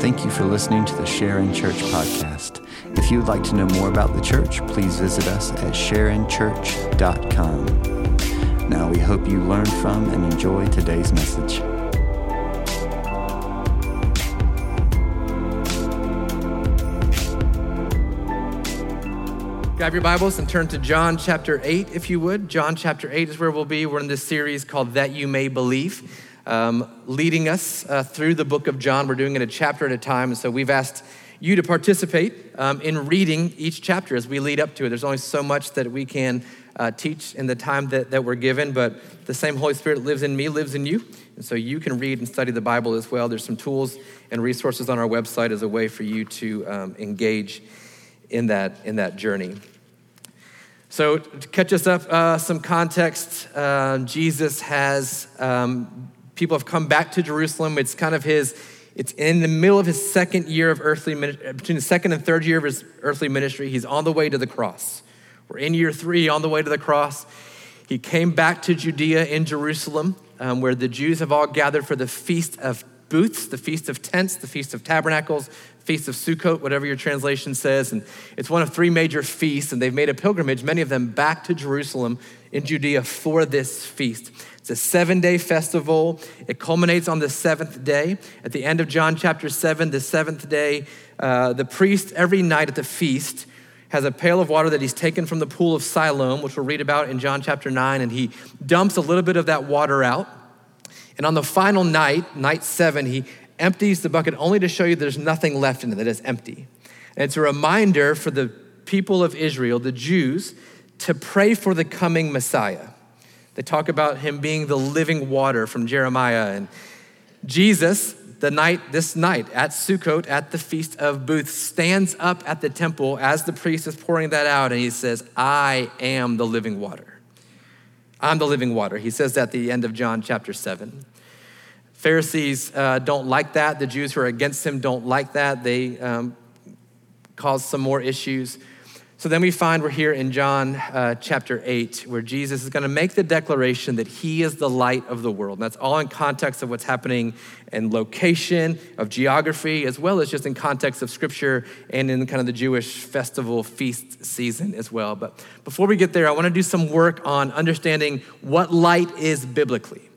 Thank you for listening to the Sharon Church podcast. If you would like to know more about the church, please visit us at sharonchurch.com. Now, we hope you learned from and enjoy today's message. Grab your Bibles and turn to John chapter 8, if you would. John chapter 8 is where we'll be. We're in this series called That You May Believe um, leading us uh, through the book of John. We're doing it a chapter at a time. And so we've asked you to participate um, in reading each chapter as we lead up to it. There's only so much that we can uh, teach in the time that, that we're given, but the same Holy Spirit lives in me, lives in you. And so you can read and study the Bible as well. There's some tools and resources on our website as a way for you to um, engage in that, in that journey. So, to catch us up, uh, some context uh, Jesus has um, People have come back to Jerusalem. It's kind of his, it's in the middle of his second year of earthly ministry, between the second and third year of his earthly ministry. He's on the way to the cross. We're in year three, on the way to the cross. He came back to Judea in Jerusalem, um, where the Jews have all gathered for the Feast of Booths, the Feast of Tents, the Feast of Tabernacles, Feast of Sukkot, whatever your translation says. And it's one of three major feasts, and they've made a pilgrimage, many of them back to Jerusalem in Judea for this feast. It's a seven day festival. It culminates on the seventh day. At the end of John chapter 7, the seventh day, uh, the priest every night at the feast has a pail of water that he's taken from the pool of Siloam, which we'll read about in John chapter 9, and he dumps a little bit of that water out. And on the final night, night seven, he empties the bucket only to show you there's nothing left in it, that it's empty. And it's a reminder for the people of Israel, the Jews, to pray for the coming Messiah. They talk about him being the living water from Jeremiah. And Jesus, the night, this night at Sukkot, at the Feast of Booths, stands up at the temple as the priest is pouring that out, and he says, I am the living water. I'm the living water. He says that at the end of John chapter 7. Pharisees uh, don't like that. The Jews who are against him don't like that. They um, cause some more issues. So then we find we're here in John uh, chapter 8, where Jesus is going to make the declaration that he is the light of the world. And that's all in context of what's happening in location, of geography, as well as just in context of scripture and in kind of the Jewish festival feast season as well. But before we get there, I want to do some work on understanding what light is biblically.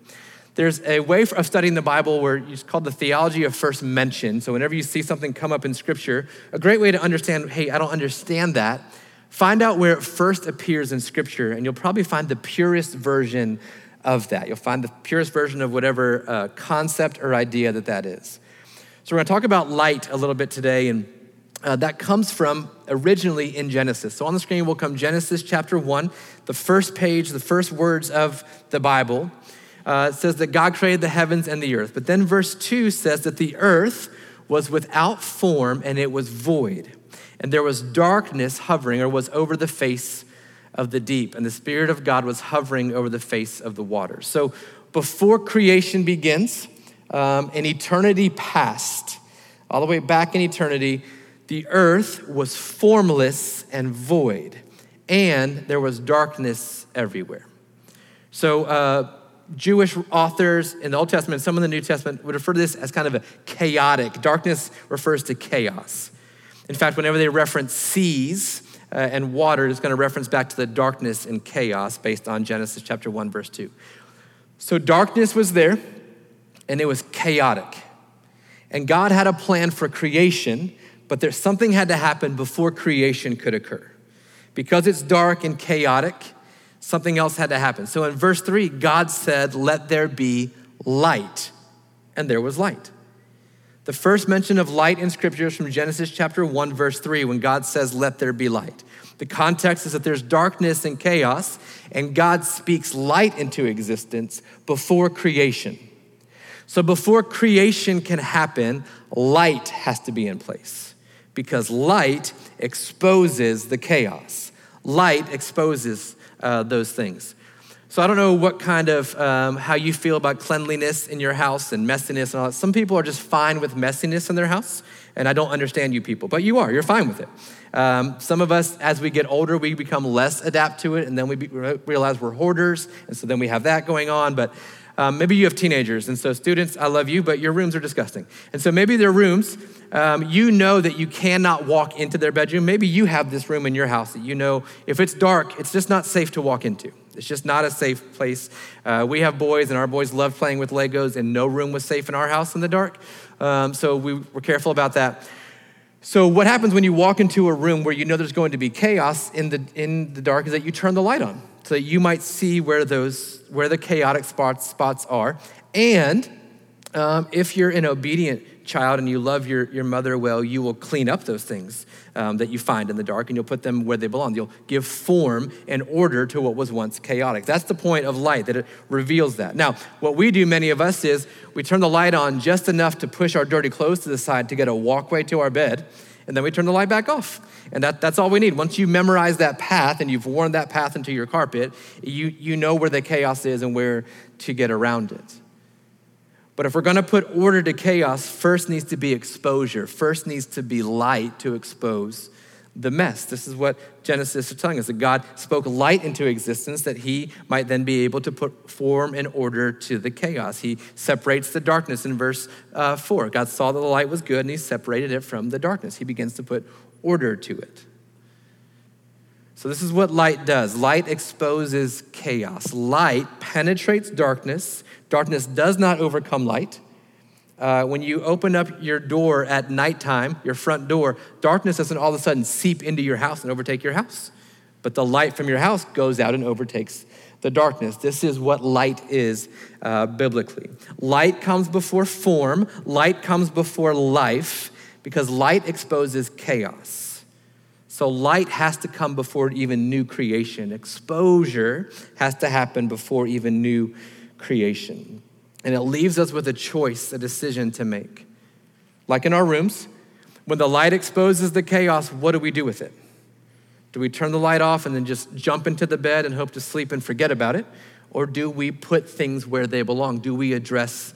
There's a way of studying the Bible where it's called the theology of first mention. So, whenever you see something come up in Scripture, a great way to understand, hey, I don't understand that, find out where it first appears in Scripture, and you'll probably find the purest version of that. You'll find the purest version of whatever uh, concept or idea that that is. So, we're going to talk about light a little bit today, and uh, that comes from originally in Genesis. So, on the screen will come Genesis chapter 1, the first page, the first words of the Bible uh, says that God created the heavens and the earth. But then verse 2 says that the earth was without form and it was void. And there was darkness hovering or was over the face of the deep. And the Spirit of God was hovering over the face of the waters. So before creation begins, um, in eternity past, all the way back in eternity, the earth was formless and void, and there was darkness everywhere. So, uh, Jewish authors in the Old Testament, some in the New Testament, would refer to this as kind of a chaotic. Darkness refers to chaos. In fact, whenever they reference seas uh, and water, it's going to reference back to the darkness and chaos based on Genesis chapter 1, verse 2. So darkness was there, and it was chaotic. And God had a plan for creation, but there's something had to happen before creation could occur. Because it's dark and chaotic, something else had to happen. So in verse 3, God said, Let there be light. And there was light. The first mention of light in scripture is from Genesis chapter 1, verse 3, when God says, Let there be light. The context is that there's darkness and chaos, and God speaks light into existence before creation. So before creation can happen, light has to be in place because light exposes the chaos. Light exposes uh, those things. So I don't know what kind of um, how you feel about cleanliness in your house and messiness and all that. Some people are just fine with messiness in their house, and I don't understand you people, but you are. You're fine with it. Um, some of us, as we get older, we become less adapt to it, and then we be, realize we're hoarders, and so then we have that going on. But Um, maybe you have teenagers, and so students, I love you, but your rooms are disgusting. And so maybe their rooms, um, you know that you cannot walk into their bedroom. Maybe you have this room in your house that you know if it's dark, it's just not safe to walk into. It's just not a safe place. Uh, we have boys, and our boys love playing with Legos, and no room was safe in our house in the dark. Um, so we were careful about that. So what happens when you walk into a room where you know there's going to be chaos in the, in the dark is that you turn the light on so that you might see where those where the chaotic spots spots are. And um, if you're an obedient child and you love your, your mother well, you will clean up those things um, that you find in the dark and you'll put them where they belong. You'll give form and order to what was once chaotic. That's the point of light, that it reveals that. Now, what we do, many of us, is we turn the light on just enough to push our dirty clothes to the side to get a walkway to our bed, and then we turn the light back off. And that, that's all we need. Once you memorize that path and you've worn that path into your carpet, you, you know where the chaos is and where to get around it. But if we're going to put order to chaos, first needs to be exposure. First needs to be light to expose the mess. This is what Genesis is telling us that God spoke light into existence that he might then be able to put form and order to the chaos. He separates the darkness in verse uh, 4. God saw that the light was good and he separated it from the darkness. He begins to put order to it. So, this is what light does light exposes chaos. Light penetrates darkness. Darkness does not overcome light. Uh, when you open up your door at nighttime, your front door, darkness doesn't all of a sudden seep into your house and overtake your house. But the light from your house goes out and overtakes the darkness. This is what light is uh, biblically. Light comes before form, light comes before life, because light exposes chaos. So light has to come before even new creation. Exposure has to happen before even new creation. And it leaves us with a choice, a decision to make. Like in our rooms, when the light exposes the chaos, what do we do with it? Do we turn the light off and then just jump into the bed and hope to sleep and forget about it? Or do we put things where they belong? Do we address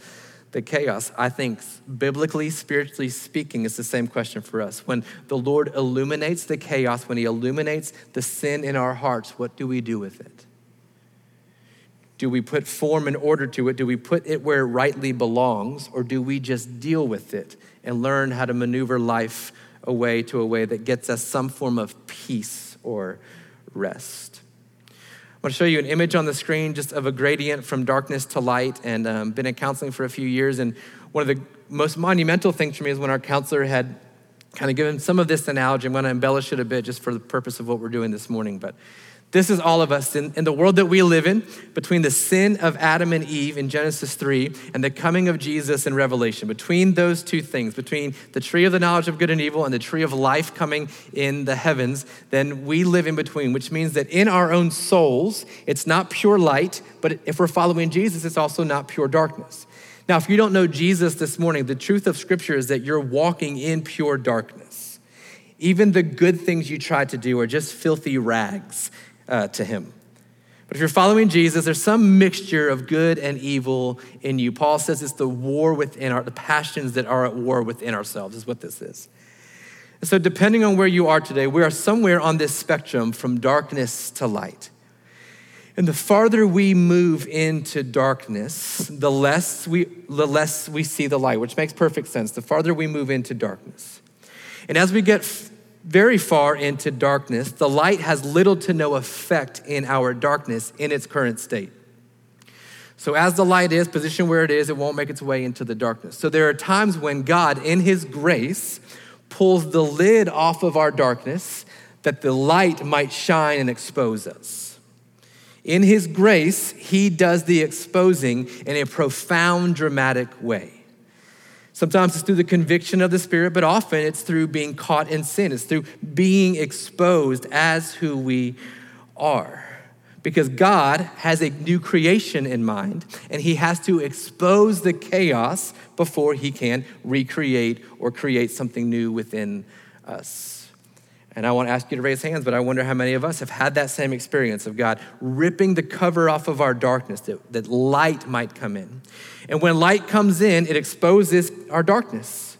the chaos. I think biblically, spiritually speaking, it's the same question for us. When the Lord illuminates the chaos, when He illuminates the sin in our hearts, what do we do with it? Do we put form and order to it? Do we put it where it rightly belongs? Or do we just deal with it and learn how to maneuver life away to a way that gets us some form of peace or rest? I want to show you an image on the screen just of a gradient from darkness to light, and um, been in counseling for a few years. And one of the most monumental things for me is when our counselor had kind of given some of this analogy. I'm going to embellish it a bit just for the purpose of what we're doing this morning, but this is all of us in, in, the world that we live in, between the sin of Adam and Eve in Genesis 3 and the coming of Jesus in Revelation. Between those two things, between the tree of the knowledge of good and evil and the tree of life coming in the heavens, then we live in between, which means that in our own souls, it's not pure light, but if we're following Jesus, it's also not pure darkness. Now, if you don't know Jesus this morning, the truth of Scripture is that you're walking in pure darkness. Even the good things you try to do are just filthy rags uh, to him. But if you're following Jesus, there's some mixture of good and evil in you. Paul says it's the war within our, the passions that are at war within ourselves, is what this is. And so, depending on where you are today, we are somewhere on this spectrum from darkness to light. And the farther we move into darkness, the less we, the less we see the light, which makes perfect sense. The farther we move into darkness. And as we get very far into darkness, the light has little to no effect in our darkness in its current state. So, as the light is positioned where it is, it won't make its way into the darkness. So, there are times when God, in His grace, pulls the lid off of our darkness that the light might shine and expose us. In His grace, He does the exposing in a profound, dramatic way. Sometimes it's through the conviction of the Spirit, but often it's through being caught in sin. It's through being exposed as who we are. Because God has a new creation in mind, and He has to expose the chaos before He can recreate or create something new within us. And I want to ask you to raise hands, but I wonder how many of us have had that same experience of God ripping the cover off of our darkness that, that light might come in. And when light comes in, it exposes our darkness.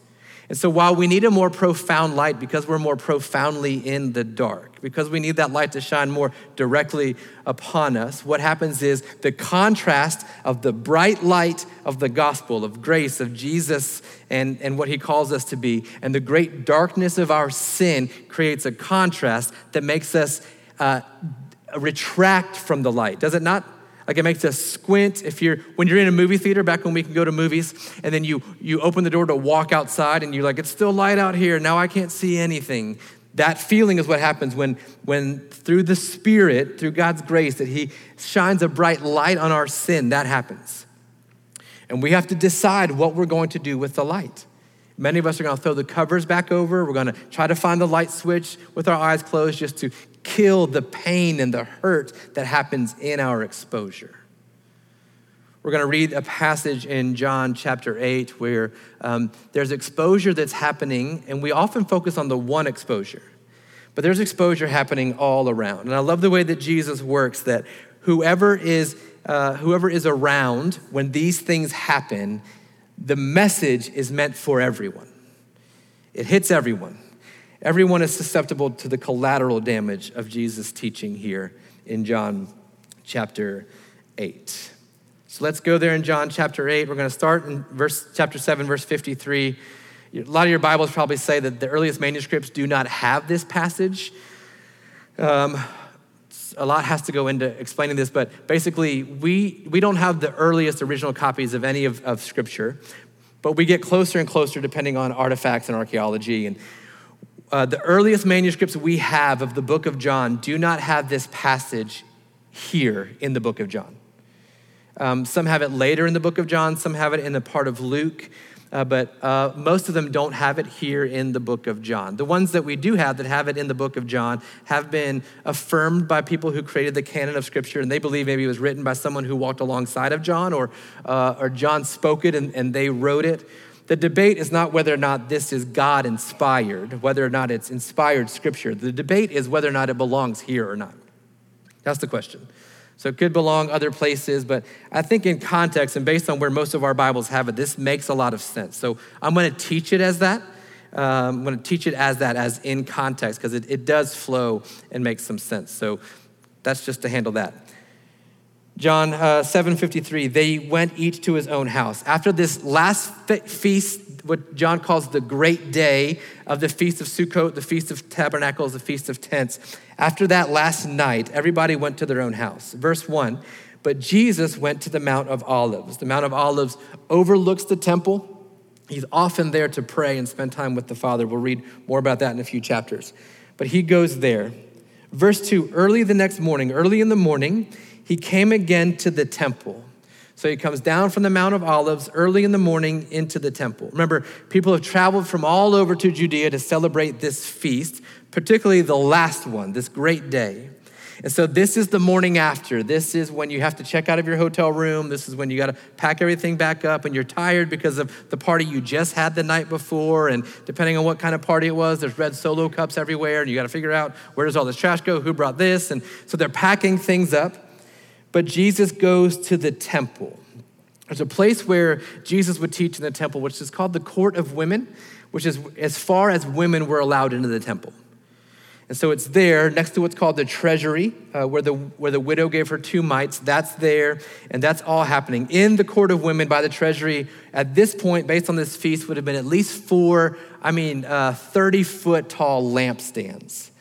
And so while we need a more profound light because we're more profoundly in the dark, because we need that light to shine more directly upon us, what happens is the contrast of the bright light of the gospel, of grace, of Jesus, and, and what he calls us to be, and the great darkness of our sin creates a contrast that makes us uh, retract from the light. Does it not? Like it makes us squint. If you're when you're in a movie theater, back when we can go to movies, and then you you open the door to walk outside, and you're like, it's still light out here. Now I can't see anything. That feeling is what happens when, when through the Spirit, through God's grace, that He shines a bright light on our sin. That happens. And we have to decide what we're going to do with the light. Many of us are going to throw the covers back over. We're going to try to find the light switch with our eyes closed just to kill the pain and the hurt that happens in our exposure. We're going to read a passage in John chapter 8 where um, there's exposure that's happening, and we often focus on the one exposure, but there's exposure happening all around. And I love the way that Jesus works that whoever is, uh, whoever is around when these things happen, the message is meant for everyone. It hits everyone. Everyone is susceptible to the collateral damage of Jesus' teaching here in John chapter 8. So let's go there in John chapter 8. We're going to start in verse chapter 7 verse 53. A lot of your Bibles probably say that the earliest manuscripts do not have this passage. Um, a lot has to go into explaining this, but basically, we, we don't have the earliest original copies of any of, of Scripture, but we get closer and closer depending on artifacts and archaeology. And uh, the earliest manuscripts we have of the book of John do not have this passage here in the book of John. Um, some have it later in the book of John, some have it in the part of Luke, uh, but uh, most of them don't have it here in the book of John. The ones that we do have that have it in the book of John have been affirmed by people who created the canon of Scripture, and they believe maybe it was written by someone who walked alongside of John, or, uh, or John spoke it and, and they wrote it. The debate is not whether or not this is God inspired, whether or not it's inspired Scripture. The debate is whether or not it belongs here or not. That's the question. So it could belong other places, but I think in context and based on where most of our Bibles have it, this makes a lot of sense. So I'm going to teach it as that. Um, I'm going to teach it as that, as in context, because it, it does flow and make some sense. So that's just to handle that. John uh, 7:53, they went each to his own house. After this last feast, what John calls the great day of the feast of Sukkot, the feast of tabernacles, the feast of tents. After that last night, everybody went to their own house. Verse 1, but Jesus went to the Mount of Olives. The Mount of Olives overlooks the temple. He's often there to pray and spend time with the Father. We'll read more about that in a few chapters. But he goes there. Verse 2 Early the next morning, early in the morning, he came again to the temple. So he comes down from the Mount of Olives early in the morning into the temple. Remember, people have traveled from all over to Judea to celebrate this feast, particularly the last one, this great day. And so this is the morning after. This is when you have to check out of your hotel room. This is when you got to pack everything back up and you're tired because of the party you just had the night before. And depending on what kind of party it was, there's red solo cups everywhere and you got to figure out where does all this trash go? Who brought this? And so they're packing things up but Jesus goes to the temple. There's a place where Jesus would teach in the temple, which is called the court of women, which is as far as women were allowed into the temple. And so it's there next to what's called the treasury, uh, where, the, where the widow gave her two mites. That's there, and that's all happening. In the court of women by the treasury, at this point, based on this feast, would have been at least four, I mean, 30 uh, foot tall lampstands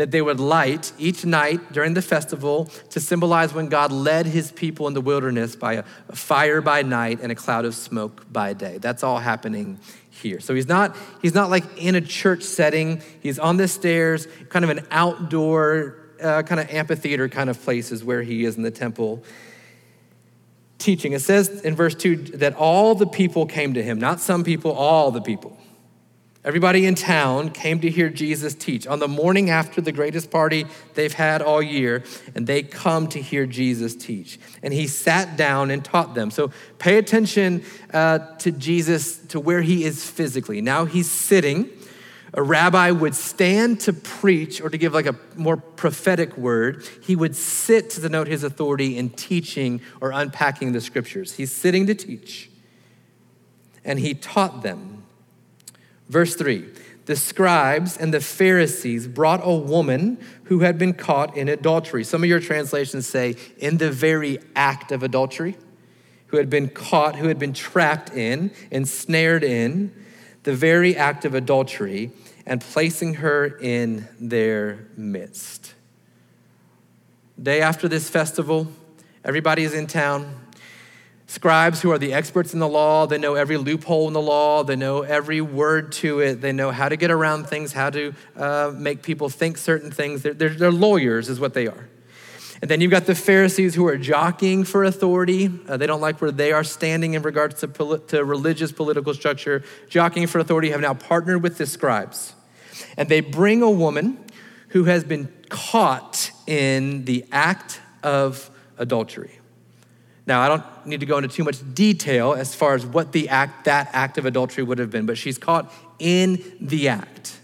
that they would light each night during the festival to symbolize when God led his people in the wilderness by a, fire by night and a cloud of smoke by day. That's all happening here. So he's not he's not like in a church setting. He's on the stairs, kind of an outdoor uh, kind of amphitheater kind of places where he is in the temple teaching. It says in verse 2 that all the people came to him, not some people, all the people. Everybody in town came to hear Jesus teach on the morning after the greatest party they've had all year, and they come to hear Jesus teach. And he sat down and taught them. So pay attention uh, to Jesus, to where he is physically. Now he's sitting. A rabbi would stand to preach or to give like a more prophetic word. He would sit to denote his authority in teaching or unpacking the scriptures. He's sitting to teach, and he taught them Verse 3 the scribes and the Pharisees brought a woman who had been caught in adultery. Some of your translations say, in the very act of adultery, who had been caught, who had been trapped in, ensnared in the very act of adultery, and placing her in their midst. Day after this festival, everybody is in town. Scribes, who are the experts in the law, they know every loophole in the law, they know every word to it, they know how to get around things, how to uh, make people think certain things. They're, they're, they're, lawyers, is what they are. And then you've got the Pharisees who are jockeying for authority. Uh, they don't like where they are standing in regards to, poli- to religious political structure. Jockeying for authority have now partnered with the scribes. And they bring a woman who has been caught in the act of adultery. Now, I don't need to go into too much detail as far as what the act, that act of adultery would have been, but she's caught in the act.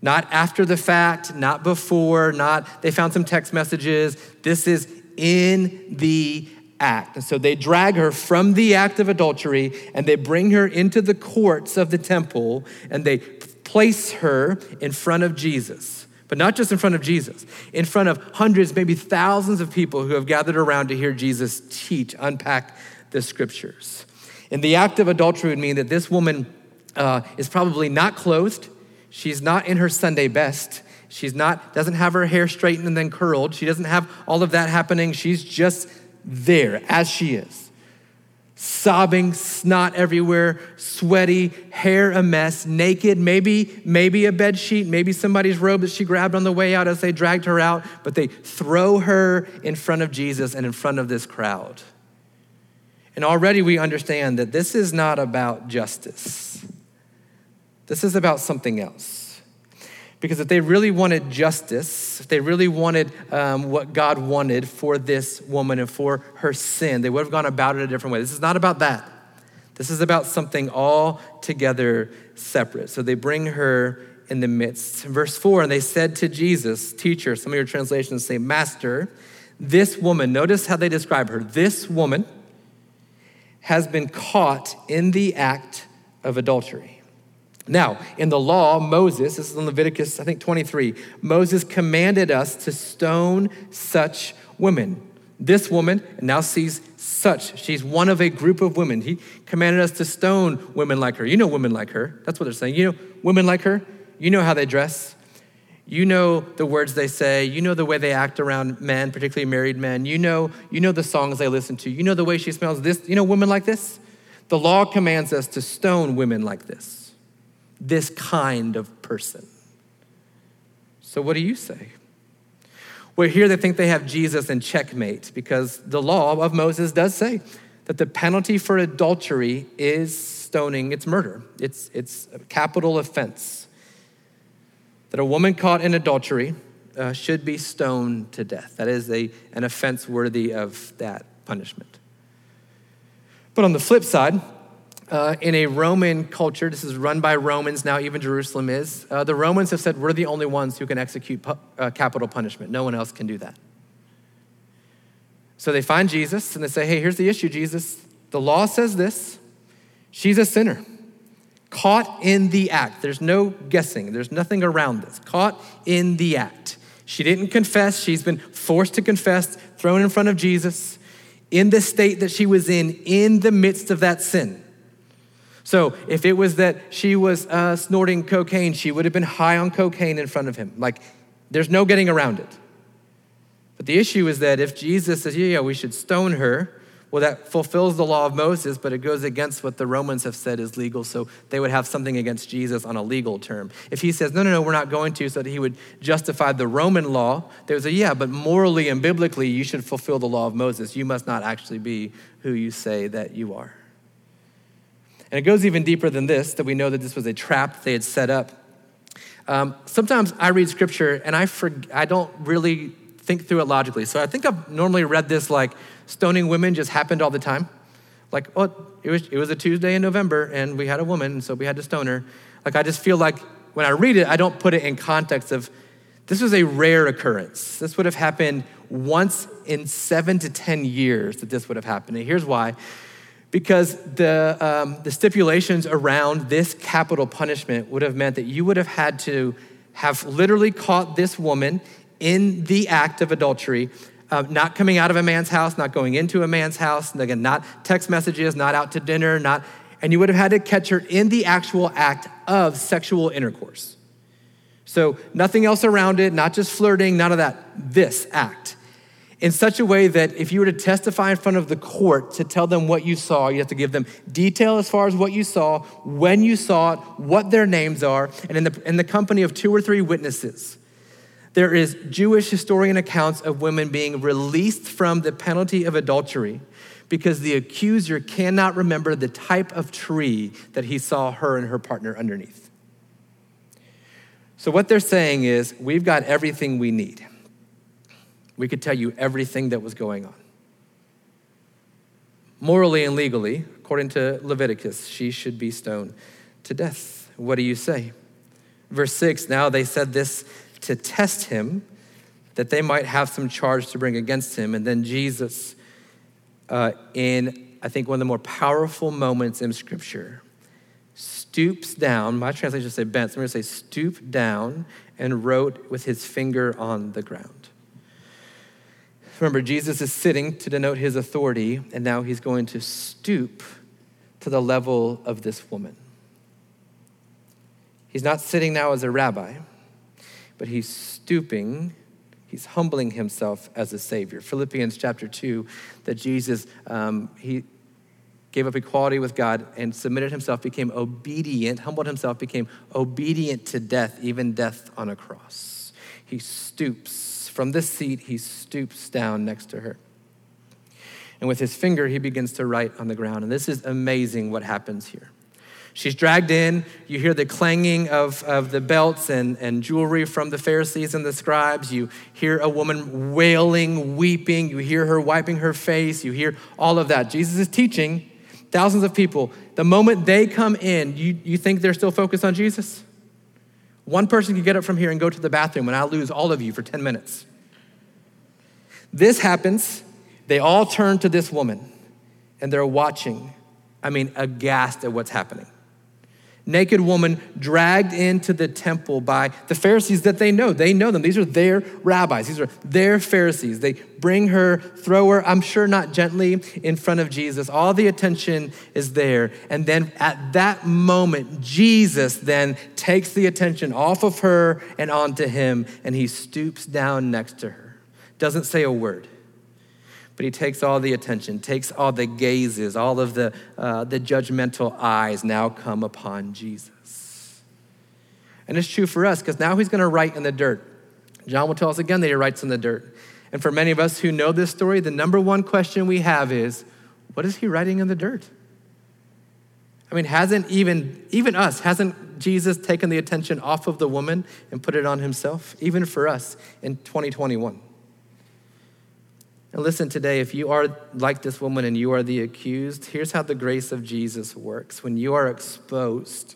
Not after the fact, not before, not they found some text messages. This is in the act. And so they drag her from the act of adultery and they bring her into the courts of the temple and they place her in front of Jesus. But not just in front of Jesus, in front of hundreds, maybe thousands of people who have gathered around to hear Jesus teach, unpack the scriptures. And the act of adultery would mean that this woman uh, is probably not clothed. She's not in her Sunday best. She's not, doesn't have her hair straightened and then curled. She doesn't have all of that happening. She's just there as she is sobbing, snot everywhere, sweaty, hair a mess, naked, maybe, maybe a bed sheet, maybe somebody's robe that she grabbed on the way out as they dragged her out, but they throw her in front of Jesus and in front of this crowd. And already we understand that this is not about justice. This is about something else. Because if they really wanted justice, if they really wanted um, what God wanted for this woman and for her sin, they would have gone about it a different way. This is not about that. This is about something altogether separate. So they bring her in the midst. Verse 4 and they said to Jesus, Teacher, some of your translations say, Master, this woman, notice how they describe her. This woman has been caught in the act of adultery. Now, in the law, Moses, this is in Leviticus, I think 23, Moses commanded us to stone such women. This woman now sees such. She's one of a group of women. He commanded us to stone women like her. You know women like her. That's what they're saying. You know women like her. You know how they dress. You know the words they say. You know the way they act around men, particularly married men. You know, you know the songs they listen to. You know the way she smells. This, you know women like this? The law commands us to stone women like this this kind of person. So, what do you say? Well, here they think they have Jesus in checkmate because the law of Moses does say that the penalty for adultery is stoning, it's murder, it's, it's a capital offense. That a woman caught in adultery uh, should be stoned to death. That is a, an offense worthy of that punishment. But on the flip side, uh, in a Roman culture, this is run by Romans, now even Jerusalem is, uh, the Romans have said, we're the only ones who can execute pu- uh, capital punishment. No one else can do that. So they find Jesus and they say, hey, here's the issue, Jesus. The law says this. She's a sinner, caught in the act. There's no guessing, there's nothing around this. Caught in the act. She didn't confess, she's been forced to confess, thrown in front of Jesus in the state that she was in, in the midst of that sin. So if it was that she was uh, snorting cocaine, she would have been high on cocaine in front of him. Like, there's no getting around it. But the issue is that if Jesus says, yeah, yeah, we should stone her, well, that fulfills the law of Moses, but it goes against what the Romans have said is legal. So they would have something against Jesus on a legal term. If he says, no, no, no, we're not going to, so that he would justify the Roman law, they would say, yeah, but morally and biblically, you should fulfill the law of Moses. You must not actually be who you say that you are. And it goes even deeper than this that we know that this was a trap they had set up. Um, sometimes I read scripture and I, for, I don't really think through it logically. So I think I've normally read this like stoning women just happened all the time. Like, oh, it was, it was a Tuesday in November and we had a woman, so we had to stone her. Like, I just feel like when I read it, I don't put it in context of this was a rare occurrence. This would have happened once in seven to 10 years that this would have happened. And here's why because the, um, the stipulations around this capital punishment would have meant that you would have had to have literally caught this woman in the act of adultery, uh, not coming out of a man's house, not going into a man's house, again, not text messages, not out to dinner, not, and you would have had to catch her in the actual act of sexual intercourse. So nothing else around it, not just flirting, none of that. This act in such a way that if you were to testify in front of the court to tell them what you saw, you have to give them detail as far as what you saw, when you saw it, what their names are, and in the, in the company of two or three witnesses. There is Jewish historian accounts of women being released from the penalty of adultery because the accuser cannot remember the type of tree that he saw her and her partner underneath. So, what they're saying is, we've got everything we need we could tell you everything that was going on. Morally and legally, according to Leviticus, she should be stoned to death. What do you say? Verse 6 Now they said this to test him, that they might have some charge to bring against him. And then Jesus, uh, in I think one of the more powerful moments in Scripture, stoops down. My translation says bent. So I'm going to say stoop down and wrote with his finger on the ground. Remember, Jesus is sitting to denote his authority, and now he's going to stoop to the level of this woman. He's not sitting now as a rabbi, but he's stooping, he's humbling himself as a savior. Philippians chapter 2, that Jesus, um, he gave up equality with God and submitted himself, became obedient, humbled himself, became obedient to death, even death on a cross. He stoops from this seat, he stoops down next to her. And with his finger, he begins to write on the ground. And this is amazing what happens here. She's dragged in. You hear the clanging of, of the belts and, and jewelry from the Pharisees and the scribes. You hear a woman wailing, weeping. You hear her wiping her face. You hear all of that. Jesus is teaching thousands of people. The moment they come in, you, you think they're still focused on Jesus? One person can get up from here and go to the bathroom, and I'll lose all of you for 10 minutes. This happens. They all turn to this woman, and they're watching, I mean, aghast at what's happening. Naked woman dragged into the temple by the Pharisees that they know. They know them. These are their rabbis, these are their Pharisees. They bring her, throw her, I'm sure not gently, in front of Jesus. All the attention is there. And then at that moment, Jesus then takes the attention off of her and onto him, and he stoops down next to her. Doesn't say a word but he takes all the attention, takes all the gazes, all of the, uh, the judgmental eyes now come upon Jesus. And it's true for us because now he's going to write in the dirt. John will tell us again that he writes in the dirt. And for many of us who know this story, the number one question we have is what is he writing in the dirt? I mean, hasn't even, even us, hasn't Jesus taken the attention off of the woman and put it on himself? Even for us in 2021. And listen today, if you are like this woman and you are the accused, here's how the grace of Jesus works. When you are exposed,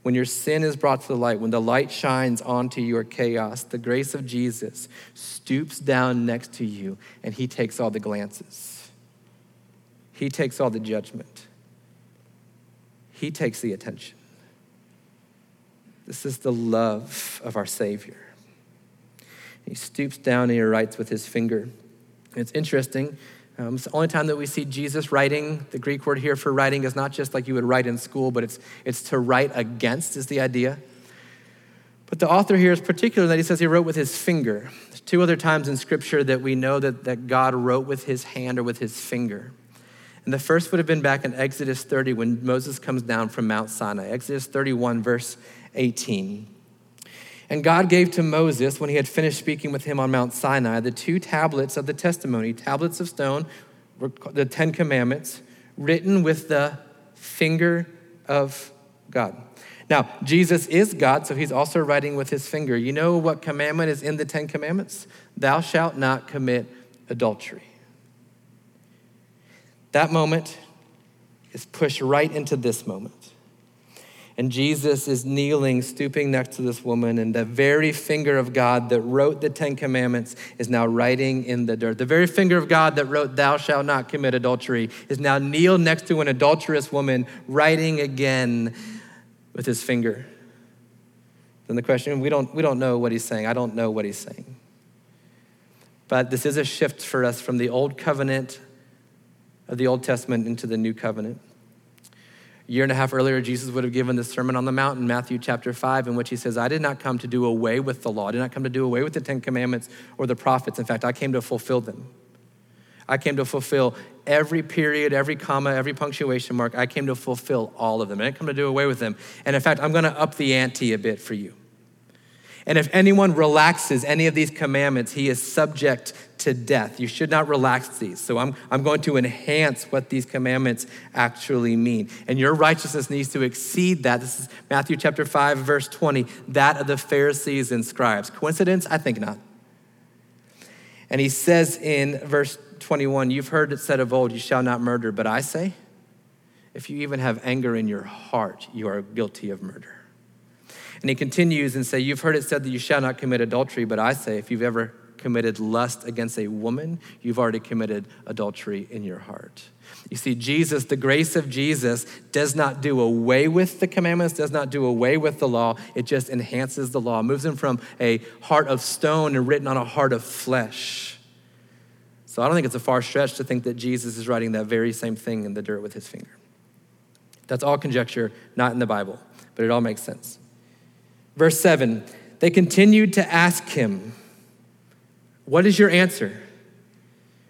when your sin is brought to the light, when the light shines onto your chaos, the grace of Jesus stoops down next to you and he takes all the glances. He takes all the judgment. He takes the attention. This is the love of our Savior. He stoops down and he writes with his finger. It's interesting. Um, it's the only time that we see Jesus writing. The Greek word here for writing is not just like you would write in school, but it's, it's to write against, is the idea. But the author here is particular that he says he wrote with his finger. There's two other times in Scripture that we know that, that God wrote with his hand or with his finger. And the first would have been back in Exodus 30 when Moses comes down from Mount Sinai. Exodus 31, verse 18. And God gave to Moses, when he had finished speaking with him on Mount Sinai, the two tablets of the testimony, tablets of stone, the Ten Commandments, written with the finger of God. Now, Jesus is God, so he's also writing with his finger. You know what commandment is in the Ten Commandments? Thou shalt not commit adultery. That moment is pushed right into this moment. And Jesus is kneeling, stooping next to this woman, and the very finger of God that wrote the Ten Commandments is now writing in the dirt. The very finger of God that wrote, Thou shalt not commit adultery, is now kneeled next to an adulterous woman, writing again with his finger. Then the question we don't, we don't know what he's saying. I don't know what he's saying. But this is a shift for us from the old covenant of the Old Testament into the new covenant. Year and a half earlier, Jesus would have given the Sermon on the Mount in Matthew chapter 5, in which he says, I did not come to do away with the law. I did not come to do away with the Ten Commandments or the prophets. In fact, I came to fulfill them. I came to fulfill every period, every comma, every punctuation mark. I came to fulfill all of them. I didn't come to do away with them. And in fact, I'm going to up the ante a bit for you. And if anyone relaxes any of these commandments, he is subject to death. You should not relax these. So I'm, I'm going to enhance what these commandments actually mean. And your righteousness needs to exceed that. This is Matthew chapter 5, verse 20, that of the Pharisees and scribes. Coincidence? I think not. And he says in verse 21, You've heard it said of old, You shall not murder, but I say, if you even have anger in your heart, you are guilty of murder. And he continues and say, You've heard it said that you shall not commit adultery, but I say, if you've ever committed lust against a woman, you've already committed adultery in your heart. You see, Jesus, the grace of Jesus, does not do away with the commandments, does not do away with the law. It just enhances the law, moves him from a heart of stone and written on a heart of flesh. So I don't think it's a far stretch to think that Jesus is writing that very same thing in the dirt with his finger. That's all conjecture, not in the Bible, but it all makes sense. Verse 7 they continued to ask him, What is your answer?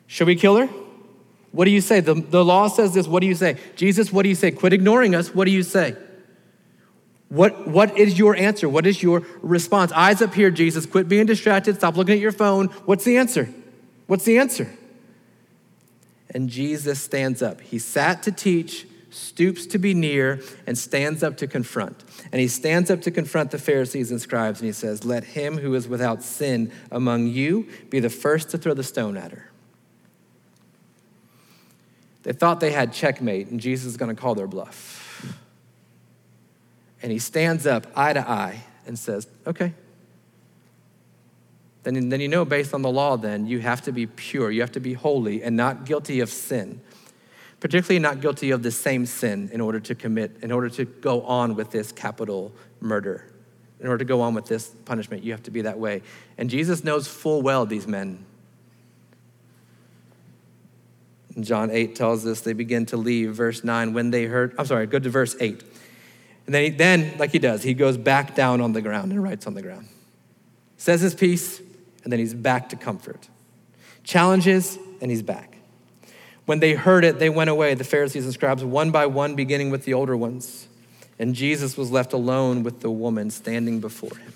Should we kill her? What do you say? The, the law says this. What do you say? Jesus, what do you say? Quit ignoring us. What do you say? What, what is your answer? What is your response? Eyes up here, Jesus. Quit being distracted. Stop looking at your phone. What's the answer? What's the answer? And Jesus stands up. He sat to teach, stoops to be near, and stands up to confront. And he stands up to confront the Pharisees and scribes, and he says, Let him who is without sin among you be the first to throw the stone at her. They thought they had checkmate, and Jesus is going to call their bluff. And he stands up eye to eye and says, Okay. Then, then you know, based on the law, then you have to be pure, you have to be holy, and not guilty of sin particularly not guilty of the same sin in order to commit, in order to go on with this capital murder. In order to go on with this punishment, you have to be that way. And Jesus knows full well these men. John 8 tells us they begin to leave. Verse 9, when they heard, I'm sorry, go to verse 8. And then, he, then, like he does, he goes back down on the ground and writes on the ground. Says his piece, and then he's back to comfort. Challenges, and he's back. When they heard it, they went away, the Pharisees and scribes, one by one, beginning with the older ones. And Jesus was left alone with the woman standing before him.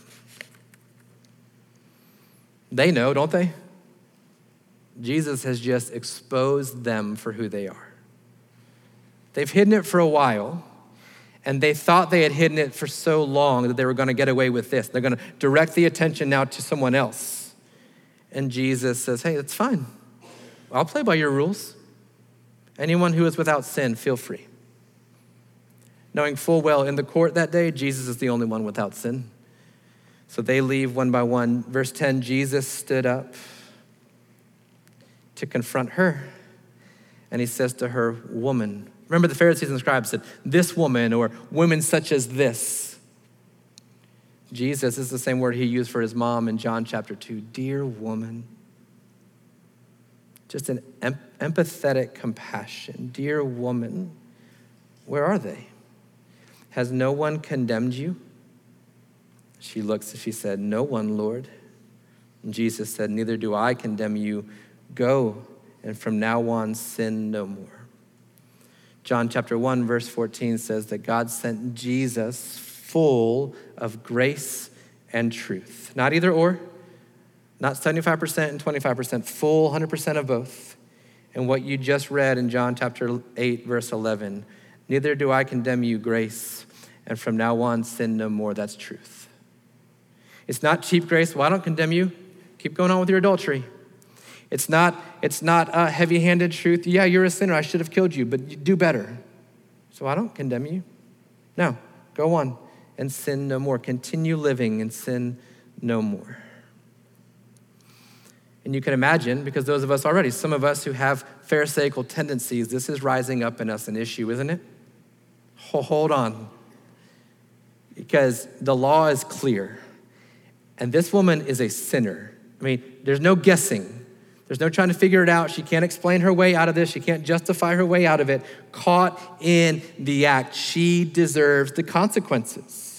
They know, don't they? Jesus has just exposed them for who they are. They've hidden it for a while, and they thought they had hidden it for so long that they were going to get away with this. They're going to direct the attention now to someone else. And Jesus says, Hey, that's fine. I'll play by your rules. Anyone who is without sin, feel free. Knowing full well in the court that day, Jesus is the only one without sin. So they leave one by one. Verse 10 Jesus stood up to confront her. And he says to her, Woman. Remember, the Pharisees and scribes said, This woman, or women such as this. Jesus is the same word he used for his mom in John chapter 2. Dear woman. Just an empathetic compassion. Dear woman, where are they? Has no one condemned you? She looks and she said, No one, Lord. And Jesus said, Neither do I condemn you. Go, and from now on, sin no more. John chapter 1, verse 14 says that God sent Jesus full of grace and truth. Not either or, not 75% and 25%, full 100% of both. And what you just read in John chapter 8, verse 11 neither do I condemn you, grace, and from now on, sin no more. That's truth. It's not cheap grace. Well, I don't condemn you. Keep going on with your adultery. It's not, it's not a heavy handed truth. Yeah, you're a sinner. I should have killed you, but you do better. So I don't condemn you. No, Go on and sin no more. Continue living and sin no more. And you can imagine, because those of us already, some of us who have Pharisaical tendencies, this is rising up in us an issue, isn't it? Hold on. Because the law is clear. And this woman is a sinner. I mean, there's no guessing. There's no trying to figure it out. She can't explain her way out of this. She can't justify her way out of it. Caught in the act, she deserves the consequences.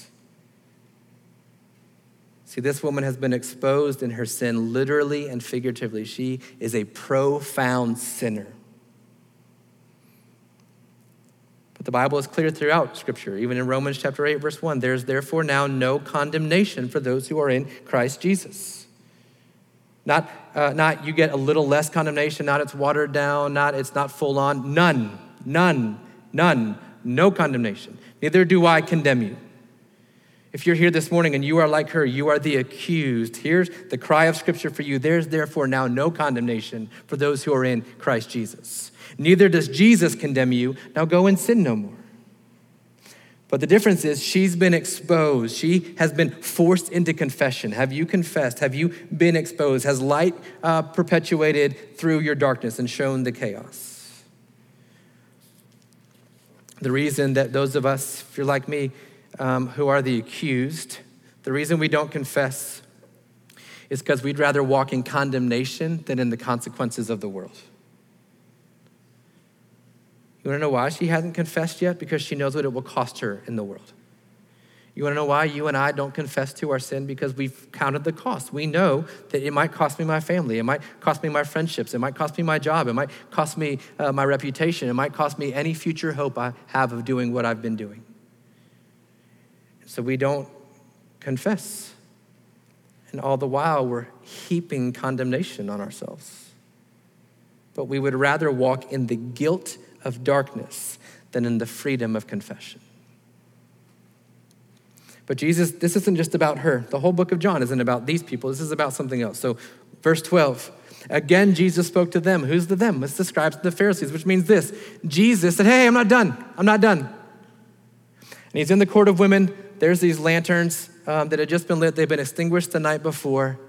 See, this woman has been exposed in her sin literally and figuratively. She is a profound sinner. But the Bible is clear throughout Scripture, even in Romans chapter 8, verse 1. There's therefore now no condemnation for those who are in Christ Jesus. Not, uh, not you get a little less condemnation, not it's watered down, not it's not full on. None, none, none, no condemnation. Neither do I condemn you. If you're here this morning and you are like her, you are the accused. Here's the cry of Scripture for you. There's therefore now no condemnation for those who are in Christ Jesus. Neither does Jesus condemn you. Now go and sin no more. But the difference is she's been exposed. She has been forced into confession. Have you confessed? Have you been exposed? Has light uh, perpetuated through your darkness and shown the chaos? The reason that those of us, if you're like me, um, who are the accused, the reason we don't confess is because we'd rather walk in condemnation than in the consequences of the world. You wanna know why she hasn't confessed yet? Because she knows what it will cost her in the world. You wanna know why you and I don't confess to our sin? Because we've counted the cost. We know that it might cost me my family, it might cost me my friendships, it might cost me my job, it might cost me uh, my reputation, it might cost me any future hope I have of doing what I've been doing. So we don't confess. And all the while, we're heaping condemnation on ourselves. But we would rather walk in the guilt of darkness than in the freedom of confession. But Jesus, this isn't just about her. The whole book of John isn't about these people. This is about something else. So, verse 12. Again, Jesus spoke to them. Who's the them? It's the scribes and the Pharisees, which means this Jesus said, Hey, I'm not done. I'm not done. And he's in the court of women there's these lanterns um, that had just been lit, they've been extinguished the night before.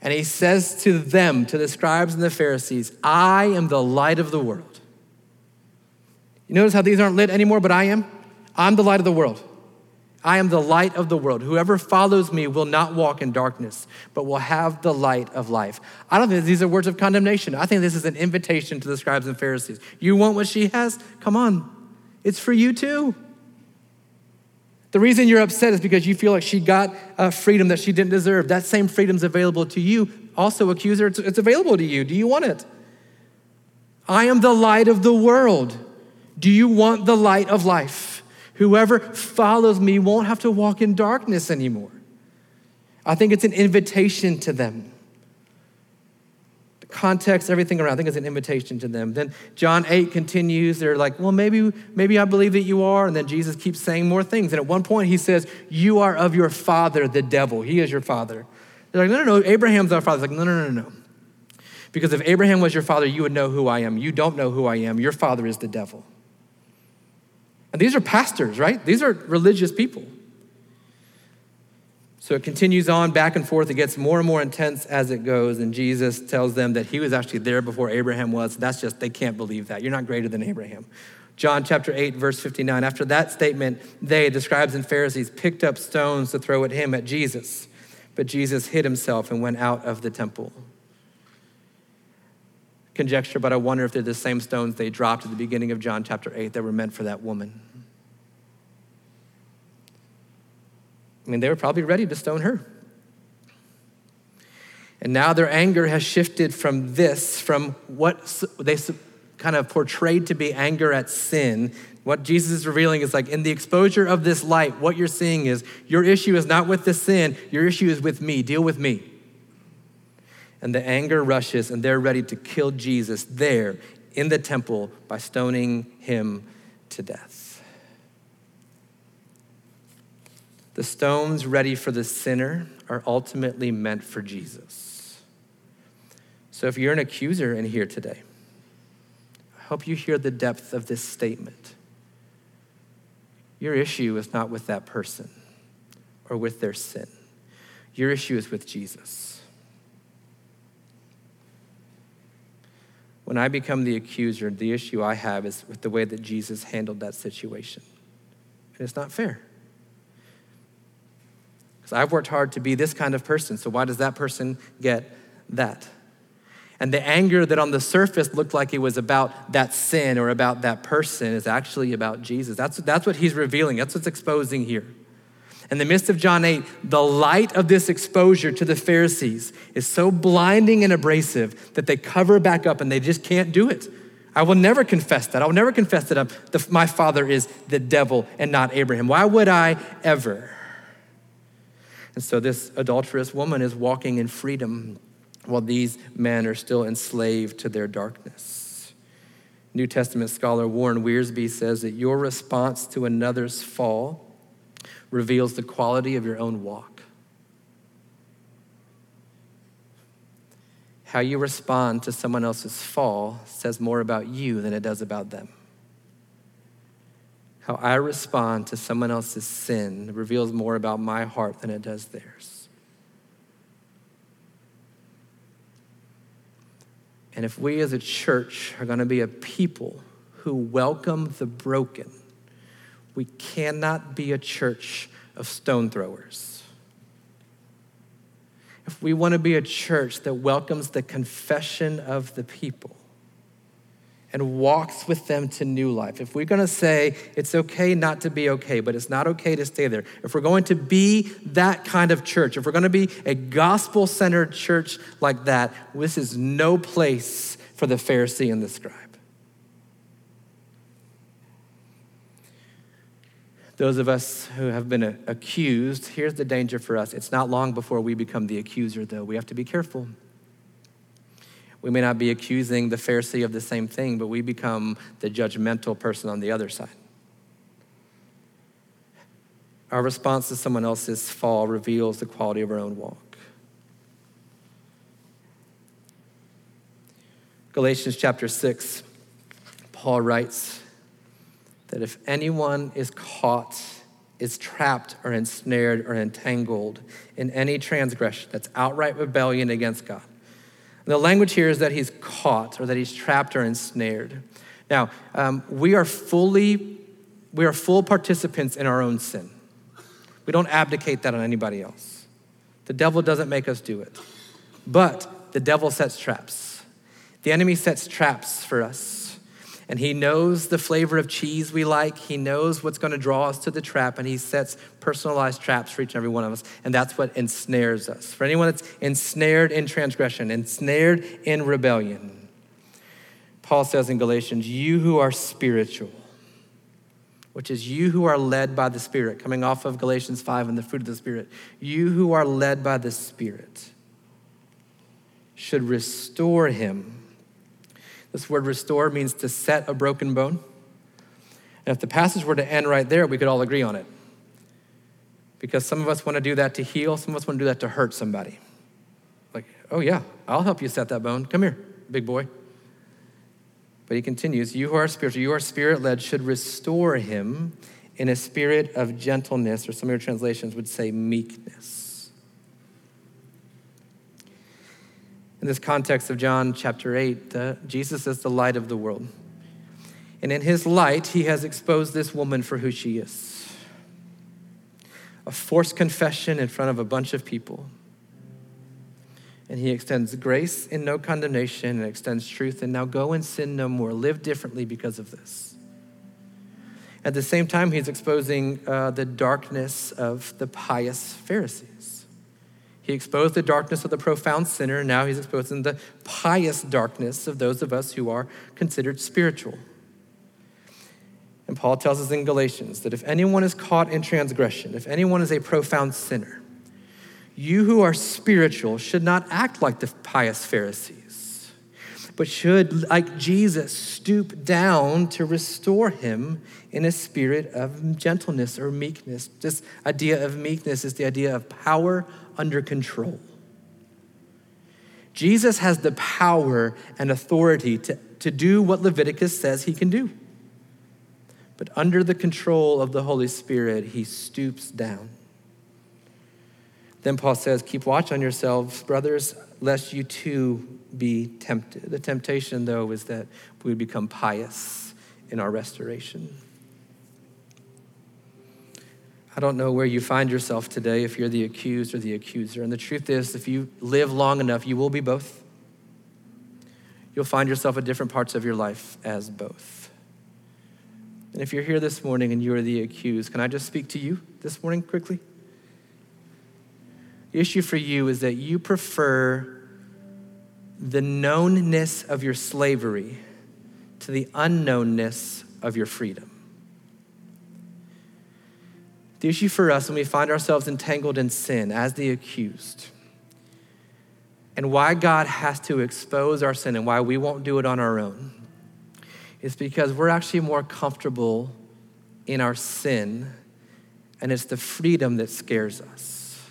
And he says to them, to the scribes and the Pharisees, I am the light of the world. You notice how these aren't lit anymore, but I am? I'm the light of the world. I am the light of the world. Whoever follows me will not walk in darkness, but will have the light of life. I don't think these are words of condemnation. I think this is an invitation to the scribes and Pharisees. You want what she has? Come on. It's for you too. The reason you're upset is because you feel like she got a freedom that she didn't deserve. That same freedom's available to you. Also, accuser, it's, it's available to you. Do you want it? I am the light of the world. Do you want the light of life? Whoever follows me won't have to walk in darkness anymore. I think it's an invitation to them context, everything around. I think it's an invitation to them. Then John 8 continues. They're like, well, maybe, maybe I believe that you are. And then Jesus keeps saying more things. And at one point, he says, You are of your father, the devil. He is your father. They're like, No, no, no. Abraham's our father. Like, No, no, no, no. Because if Abraham was your father, you would know who I am. You don't know who I am. Your father is the devil. And these are pastors, right? These are religious people. So it continues on back and forth. It gets more and more intense as it goes. And Jesus tells them that he was actually there before Abraham was. That's just, they can't believe that. You're not greater than Abraham. John chapter 8, verse 59. After that statement, they, the scribes and Pharisees, picked up stones to throw at him, at Jesus. But Jesus hid himself and went out of the temple. Conjecture, but I wonder if they're the same stones they dropped at the beginning of John chapter 8 that were meant for that woman. I mean, they were probably ready to stone her. And now their anger has shifted from this, from what they kind of portrayed to be anger at sin. What Jesus is revealing is like in the exposure of this light, what you're seeing is your issue is not with the sin, your issue is with me. Deal with me. And the anger rushes, and they're ready to kill Jesus there in the temple by stoning him to death. The stones ready for the sinner are ultimately meant for Jesus. So if you're an accuser in here today, I hope you hear the depth of this statement. Your issue is not with that person or with their sin. Your issue is with Jesus. When I become the accuser, the issue I have is with the way that Jesus handled that situation. And it's not fair. Because I've worked hard to be this kind of person, so why does that person get that? And the anger that on the surface looked like it was about that sin or about that person is actually about Jesus. That's, that's what he's revealing, that's what's exposing here. In the midst of John 8, the light of this exposure to the Pharisees is so blinding and abrasive that they cover back up and they just can't do it. I will never confess that. I will never confess that the, my father is the devil and not Abraham. Why would I ever? And so this adulterous woman is walking in freedom while these men are still enslaved to their darkness. New Testament scholar Warren Wiersbe says that your response to another's fall reveals the quality of your own walk. How you respond to someone else's fall says more about you than it does about them. How I respond to someone else's sin reveals more about my heart than it does theirs. And if we as a church are going to be a people who welcome the broken, we cannot be a church of stone throwers. If we want to be a church that welcomes the confession of the people and walks with them to new life, if we're going to say it's okay not to be okay, but it's not okay to stay there, if we're going to be that kind of church, if we're going to be a gospel centered church like that, this is no place for the Pharisee and the scribe. those of us who have been accused, here's the danger for us. It's not long before we become the accuser, though. We have to be careful. We may not be accusing the Pharisee of the same thing, but we become the judgmental person on the other side. Our response to someone else's fall reveals the quality of our own walk. Galatians chapter 6, Paul writes, that if anyone is caught, is trapped or ensnared or entangled in any transgression, that's outright rebellion against God. The language here is that he's caught or that he's trapped or ensnared. Now, um, we are fully, we are full participants in our own sin. We don't abdicate that on anybody else. The devil doesn't make us do it. But the devil sets traps. The enemy sets traps for us and he knows the flavor of cheese we like. He knows what's going to draw us to the trap, and he sets personalized traps for each and every one of us. And that's what ensnares us. For anyone that's ensnared in transgression, ensnared in rebellion, Paul says in Galatians, You who are spiritual, which is you who are led by the Spirit, coming off of Galatians 5 and the fruit of the Spirit, you who are led by the Spirit should restore him this word restore means to set a broken bone. And if the passage were to end right there, we could all agree on it. Because some of us want to do that to heal, some of us want to do that to hurt somebody. Like, oh yeah, I'll help you set that bone. Come here, big boy. But he continues, You who are spiritual, you are spirit led, should restore him in a spirit of gentleness, or some of your translations would say meekness. In this context of John chapter 8, uh, Jesus is the light of the world. And in his light, he has exposed this woman for who she is a forced confession in front of a bunch of people. And he extends grace and no condemnation and extends truth. And now go and sin no more. Live differently because of this. At the same time, he's exposing uh, the darkness of the pious Pharisees. He exposed the darkness of the profound sinner. And now he's exposing the pious darkness of those of us who are considered spiritual. And Paul tells us in Galatians that if anyone is caught in transgression, if anyone is a profound sinner, you who are spiritual should not act like the pious Pharisees, but should, like Jesus, stoop down to restore him in a spirit of gentleness or meekness. This idea of meekness is the idea of power under control. Jesus has the power and authority to, to do what Leviticus says he can do. But under the control of the Holy Spirit, he stoops down. Then Paul says, Keep watch on yourselves, brothers, lest you too be tempted. The temptation, though, is that we become pious in our restoration. I don't know where you find yourself today, if you're the accused or the accuser. And the truth is, if you live long enough, you will be both. You'll find yourself at different parts of your life as both. And if you're here this morning and you are the accused, can I just speak to you this morning quickly? The issue for you is that you prefer the knownness of your slavery to the unknownness of your freedom. The issue for us when we find ourselves entangled in sin as the accused, and why God has to expose our sin and why we won't do it on our own is because we're actually more comfortable in our sin, and it's the freedom that scares us.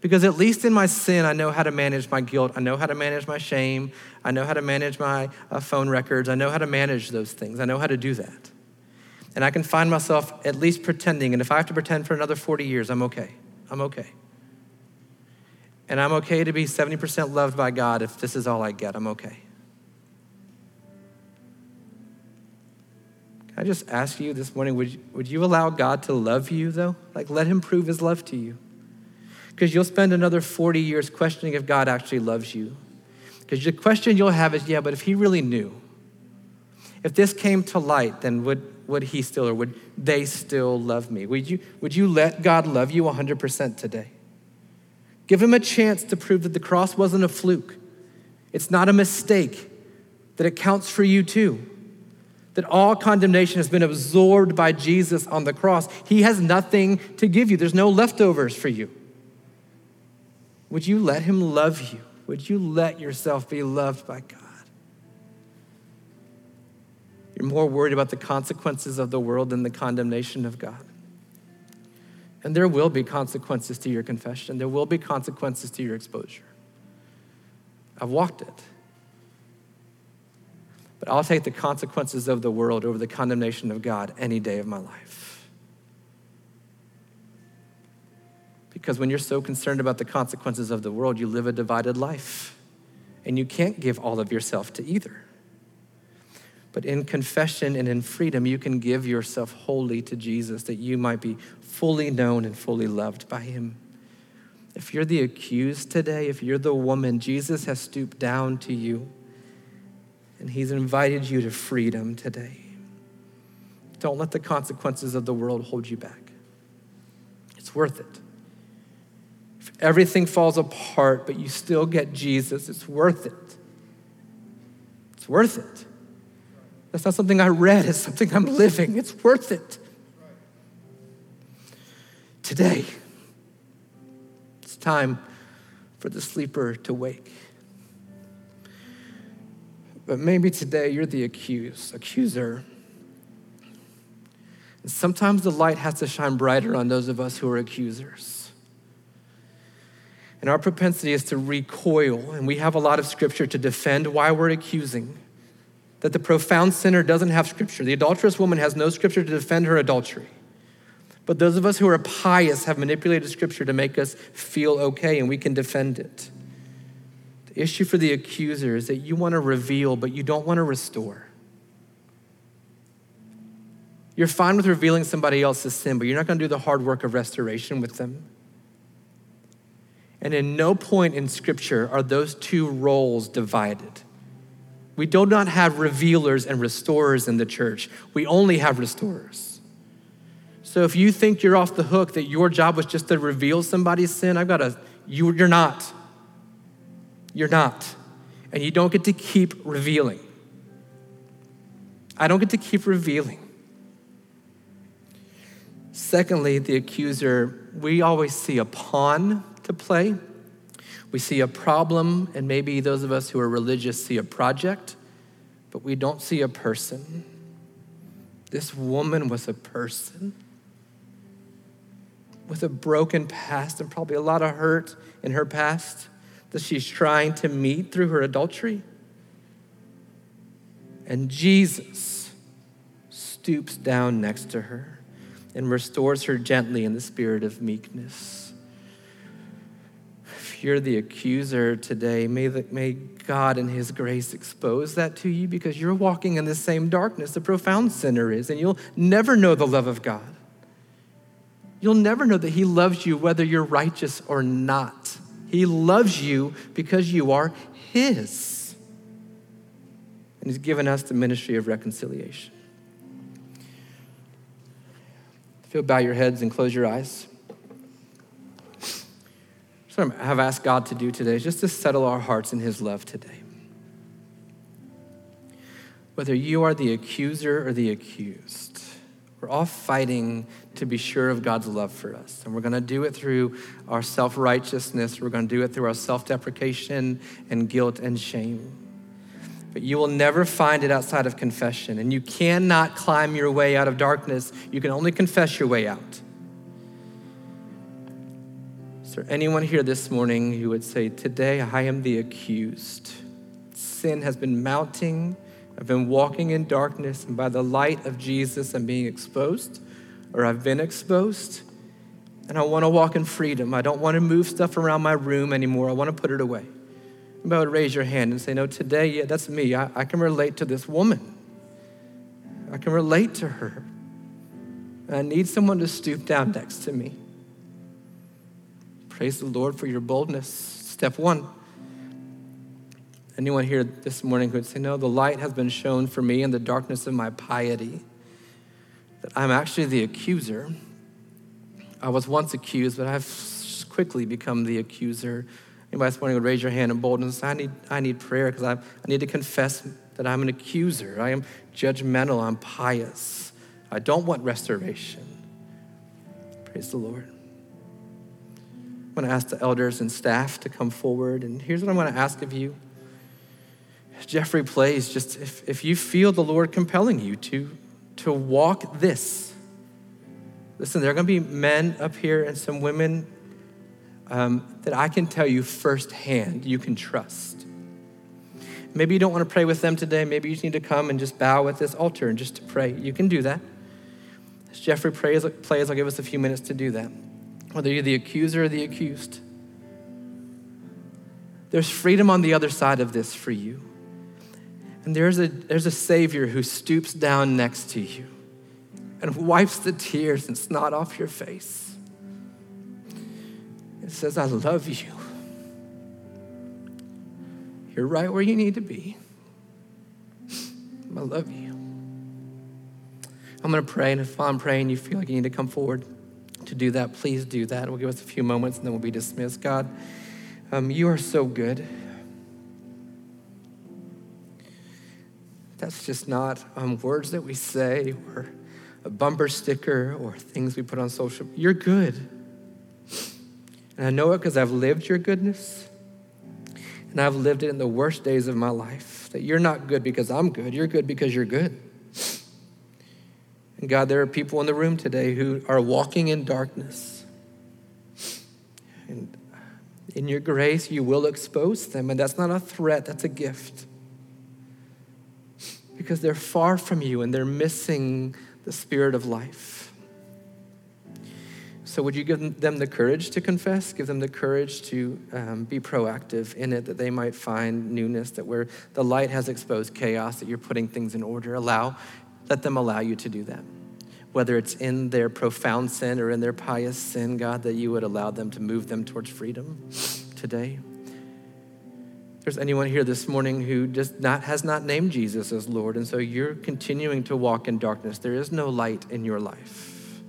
Because at least in my sin, I know how to manage my guilt. I know how to manage my shame. I know how to manage my uh, phone records. I know how to manage those things. I know how to do that. And I can find myself at least pretending. And if I have to pretend for another 40 years, I'm okay. I'm okay. And I'm okay to be 70% loved by God if this is all I get. I'm okay. Can I just ask you this morning would you, would you allow God to love you, though? Like, let Him prove His love to you. Because you'll spend another 40 years questioning if God actually loves you. Because the question you'll have is, yeah, but if He really knew, if this came to light, then would, would He still or would they still love me? Would you, would you let God love you 100% today? Give Him a chance to prove that the cross wasn't a fluke, it's not a mistake, that it counts for you too that all condemnation has been absorbed by Jesus on the cross. He has nothing to give you, there's no leftovers for you. Would you let Him love you? Would you let yourself be loved by God? You're more worried about the consequences of the world than the condemnation of God. And there will be consequences to your confession, there will be consequences to your exposure. I've walked it. But I'll take the consequences of the world over the condemnation of God any day of my life. Because when you're so concerned about the consequences of the world, you live a divided life. And you can't give all of yourself to either. But in confession and in freedom, you can give yourself wholly to Jesus that you might be fully known and fully loved by Him. If you're the accused today, if you're the woman, Jesus has stooped down to you and He's invited you to freedom today. Don't let the consequences of the world hold you back. It's worth it. If everything falls apart, but you still get Jesus, it's worth it. It's worth it. That's not something I read, it's something I'm living. It's worth it. Today, it's time for the sleeper to wake. But maybe today you're the accused, accuser. And sometimes the light has to shine brighter on those of us who are accusers. And our propensity is to recoil, and we have a lot of scripture to defend why we're accusing. That the profound sinner doesn't have scripture. The adulterous woman has no scripture to defend her adultery. But those of us who are pious have manipulated scripture to make us feel okay, and we can defend it The issue for the accuser is that you want to reveal, but you don't want to restore. You're fine with revealing somebody else's sin, but you're not going to do the hard work of restoration with them. And in no point in Scripture are those two roles divided. We do not have revealers and restorers in the church, we only have restorers. So if you think you're off the hook, that your job was just to reveal somebody's sin, I've got to, you, you're not. You're not. And you don't get to keep revealing. I don't get to keep revealing. Secondly, the accuser, we always see a pawn to play. We see a problem, and maybe those of us who are religious see a project, but we don't see a person. This woman was a person with a broken past and probably a lot of hurt in her past that she's trying to meet through her adultery. And Jesus stoops down next to her and restores her gently in the spirit of meekness. You're the accuser today, may, the, may God in His grace expose that to you because you're walking in the same darkness the profound sinner is, and you'll never know the love of God. You'll never know that He loves you whether you're righteous or not. He loves you because you are His. And He's given us the ministry of reconciliation. If you'll bow your heads and close your eyes. So I have asked God to do today is just to settle our hearts in His love today. Whether you are the accuser or the accused, we're all fighting to be sure of God's love for us. And we're going to do it through our self righteousness, we're going to do it through our self deprecation and guilt and shame. But you will never find it outside of confession. And you cannot climb your way out of darkness, you can only confess your way out. Is there anyone here this morning who would say, Today I am the accused? Sin has been mounting. I've been walking in darkness, and by the light of Jesus, I'm being exposed or I've been exposed, and I want to walk in freedom. I don't want to move stuff around my room anymore. I want to put it away. You would raise your hand and say, No, today, yeah, that's me. I, I can relate to this woman. I can relate to her. I need someone to stoop down next to me. Praise the Lord for your boldness. Step one. Anyone here this morning who would say, No, the light has been shown for me in the darkness of my piety that I'm actually the accuser. I was once accused, but I've quickly become the accuser. Anybody this morning would raise your hand in boldness. I need, I need prayer because I, I need to confess that I'm an accuser. I am judgmental. I'm pious. I don't want restoration. Praise the Lord. I'm going to ask the elders and staff to come forward. And here's what I'm going to ask of you. Jeffrey plays, just if, if you feel the Lord compelling you to to walk this. Listen, there are going to be men up here and some women um, that I can tell you firsthand you can trust. Maybe you don't want to pray with them today. Maybe you just need to come and just bow at this altar and just to pray. You can do that. As Jeffrey prays, plays, I'll give us a few minutes to do that. Whether you're the accuser or the accused, there's freedom on the other side of this for you. And there's a, there's a Savior who stoops down next to you and wipes the tears and snot off your face. It says, I love you. You're right where you need to be. I love you. I'm going to pray, and if I'm praying, you feel like you need to come forward to do that, please do that. We'll give us a few moments and then we'll be dismissed. God, um, you are so good. That's just not um, words that we say or a bumper sticker or things we put on social. You're good. And I know it because I've lived your goodness. And I've lived it in the worst days of my life. That you're not good because I'm good, you're good because you're good. And God, there are people in the room today who are walking in darkness. And in your grace, you will expose them. And that's not a threat, that's a gift because they're far from you and they're missing the spirit of life. So, would you give them the courage to confess? Give them the courage to um, be proactive in it, that they might find newness, that where the light has exposed chaos, that you're putting things in order. Allow, let them allow you to do that. Whether it's in their profound sin or in their pious sin, God, that you would allow them to move them towards freedom today If there's anyone here this morning who just not, has not named Jesus as Lord, and so you're continuing to walk in darkness, there is no light in your life.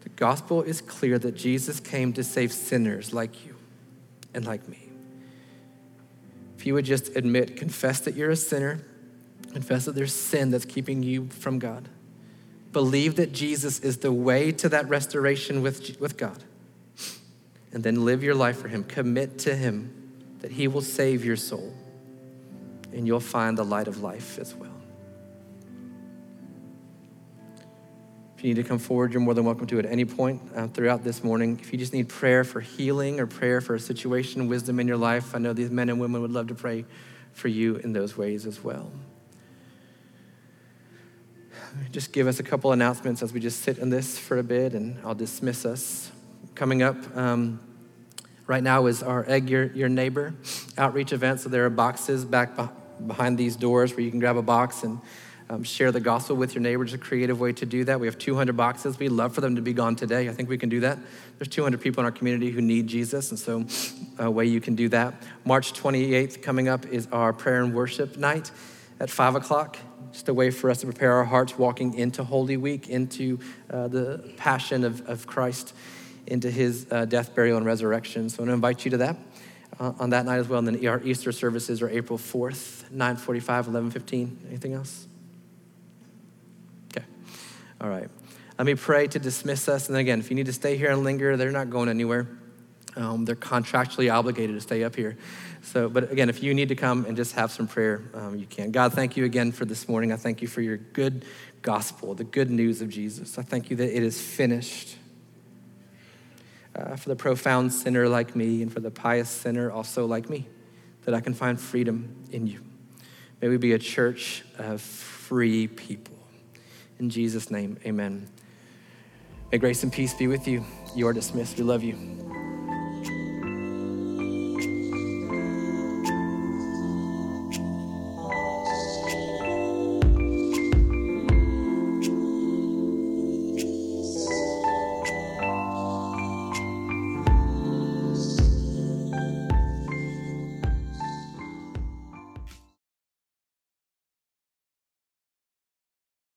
The gospel is clear that Jesus came to save sinners like you and like me. If you would just admit, confess that you're a sinner, confess that there's sin that's keeping you from God, believe that Jesus is the way to that restoration with, with God, and then live your life for Him, commit to Him that He will save your soul and you'll find the light of life as well. If you need to come forward, you're more than welcome to at any point uh, throughout this morning. If you just need prayer for healing or prayer for a situation, wisdom in your life, I know these men and women would love to pray for you in those ways as well. Just give us a couple announcements as we just sit in this for a bit, and I'll dismiss us. Coming up um, right now is our Egg Your, Your Neighbor outreach event. So there are boxes back behind these doors where you can grab a box and um, share the gospel with your neighbors. A creative way to do that. We have 200 boxes. We'd love for them to be gone today. I think we can do that. There's 200 people in our community who need Jesus, and so a way you can do that. March 28th coming up is our prayer and worship night at five o'clock. Just a way for us to prepare our hearts walking into Holy Week, into uh, the passion of, of Christ, into his uh, death, burial, and resurrection. So I want to invite you to that uh, on that night as well. And then our Easter services are April 4th, 9:45, 11:15. Anything else? Okay. All right. Let me pray to dismiss us. And then again, if you need to stay here and linger, they're not going anywhere. Um, they're contractually obligated to stay up here. So, but again, if you need to come and just have some prayer, um, you can. God, thank you again for this morning. I thank you for your good gospel, the good news of Jesus. I thank you that it is finished. Uh, for the profound sinner like me and for the pious sinner also like me, that I can find freedom in you. May we be a church of free people. In Jesus' name, amen. May grace and peace be with you. You are dismissed. We love you.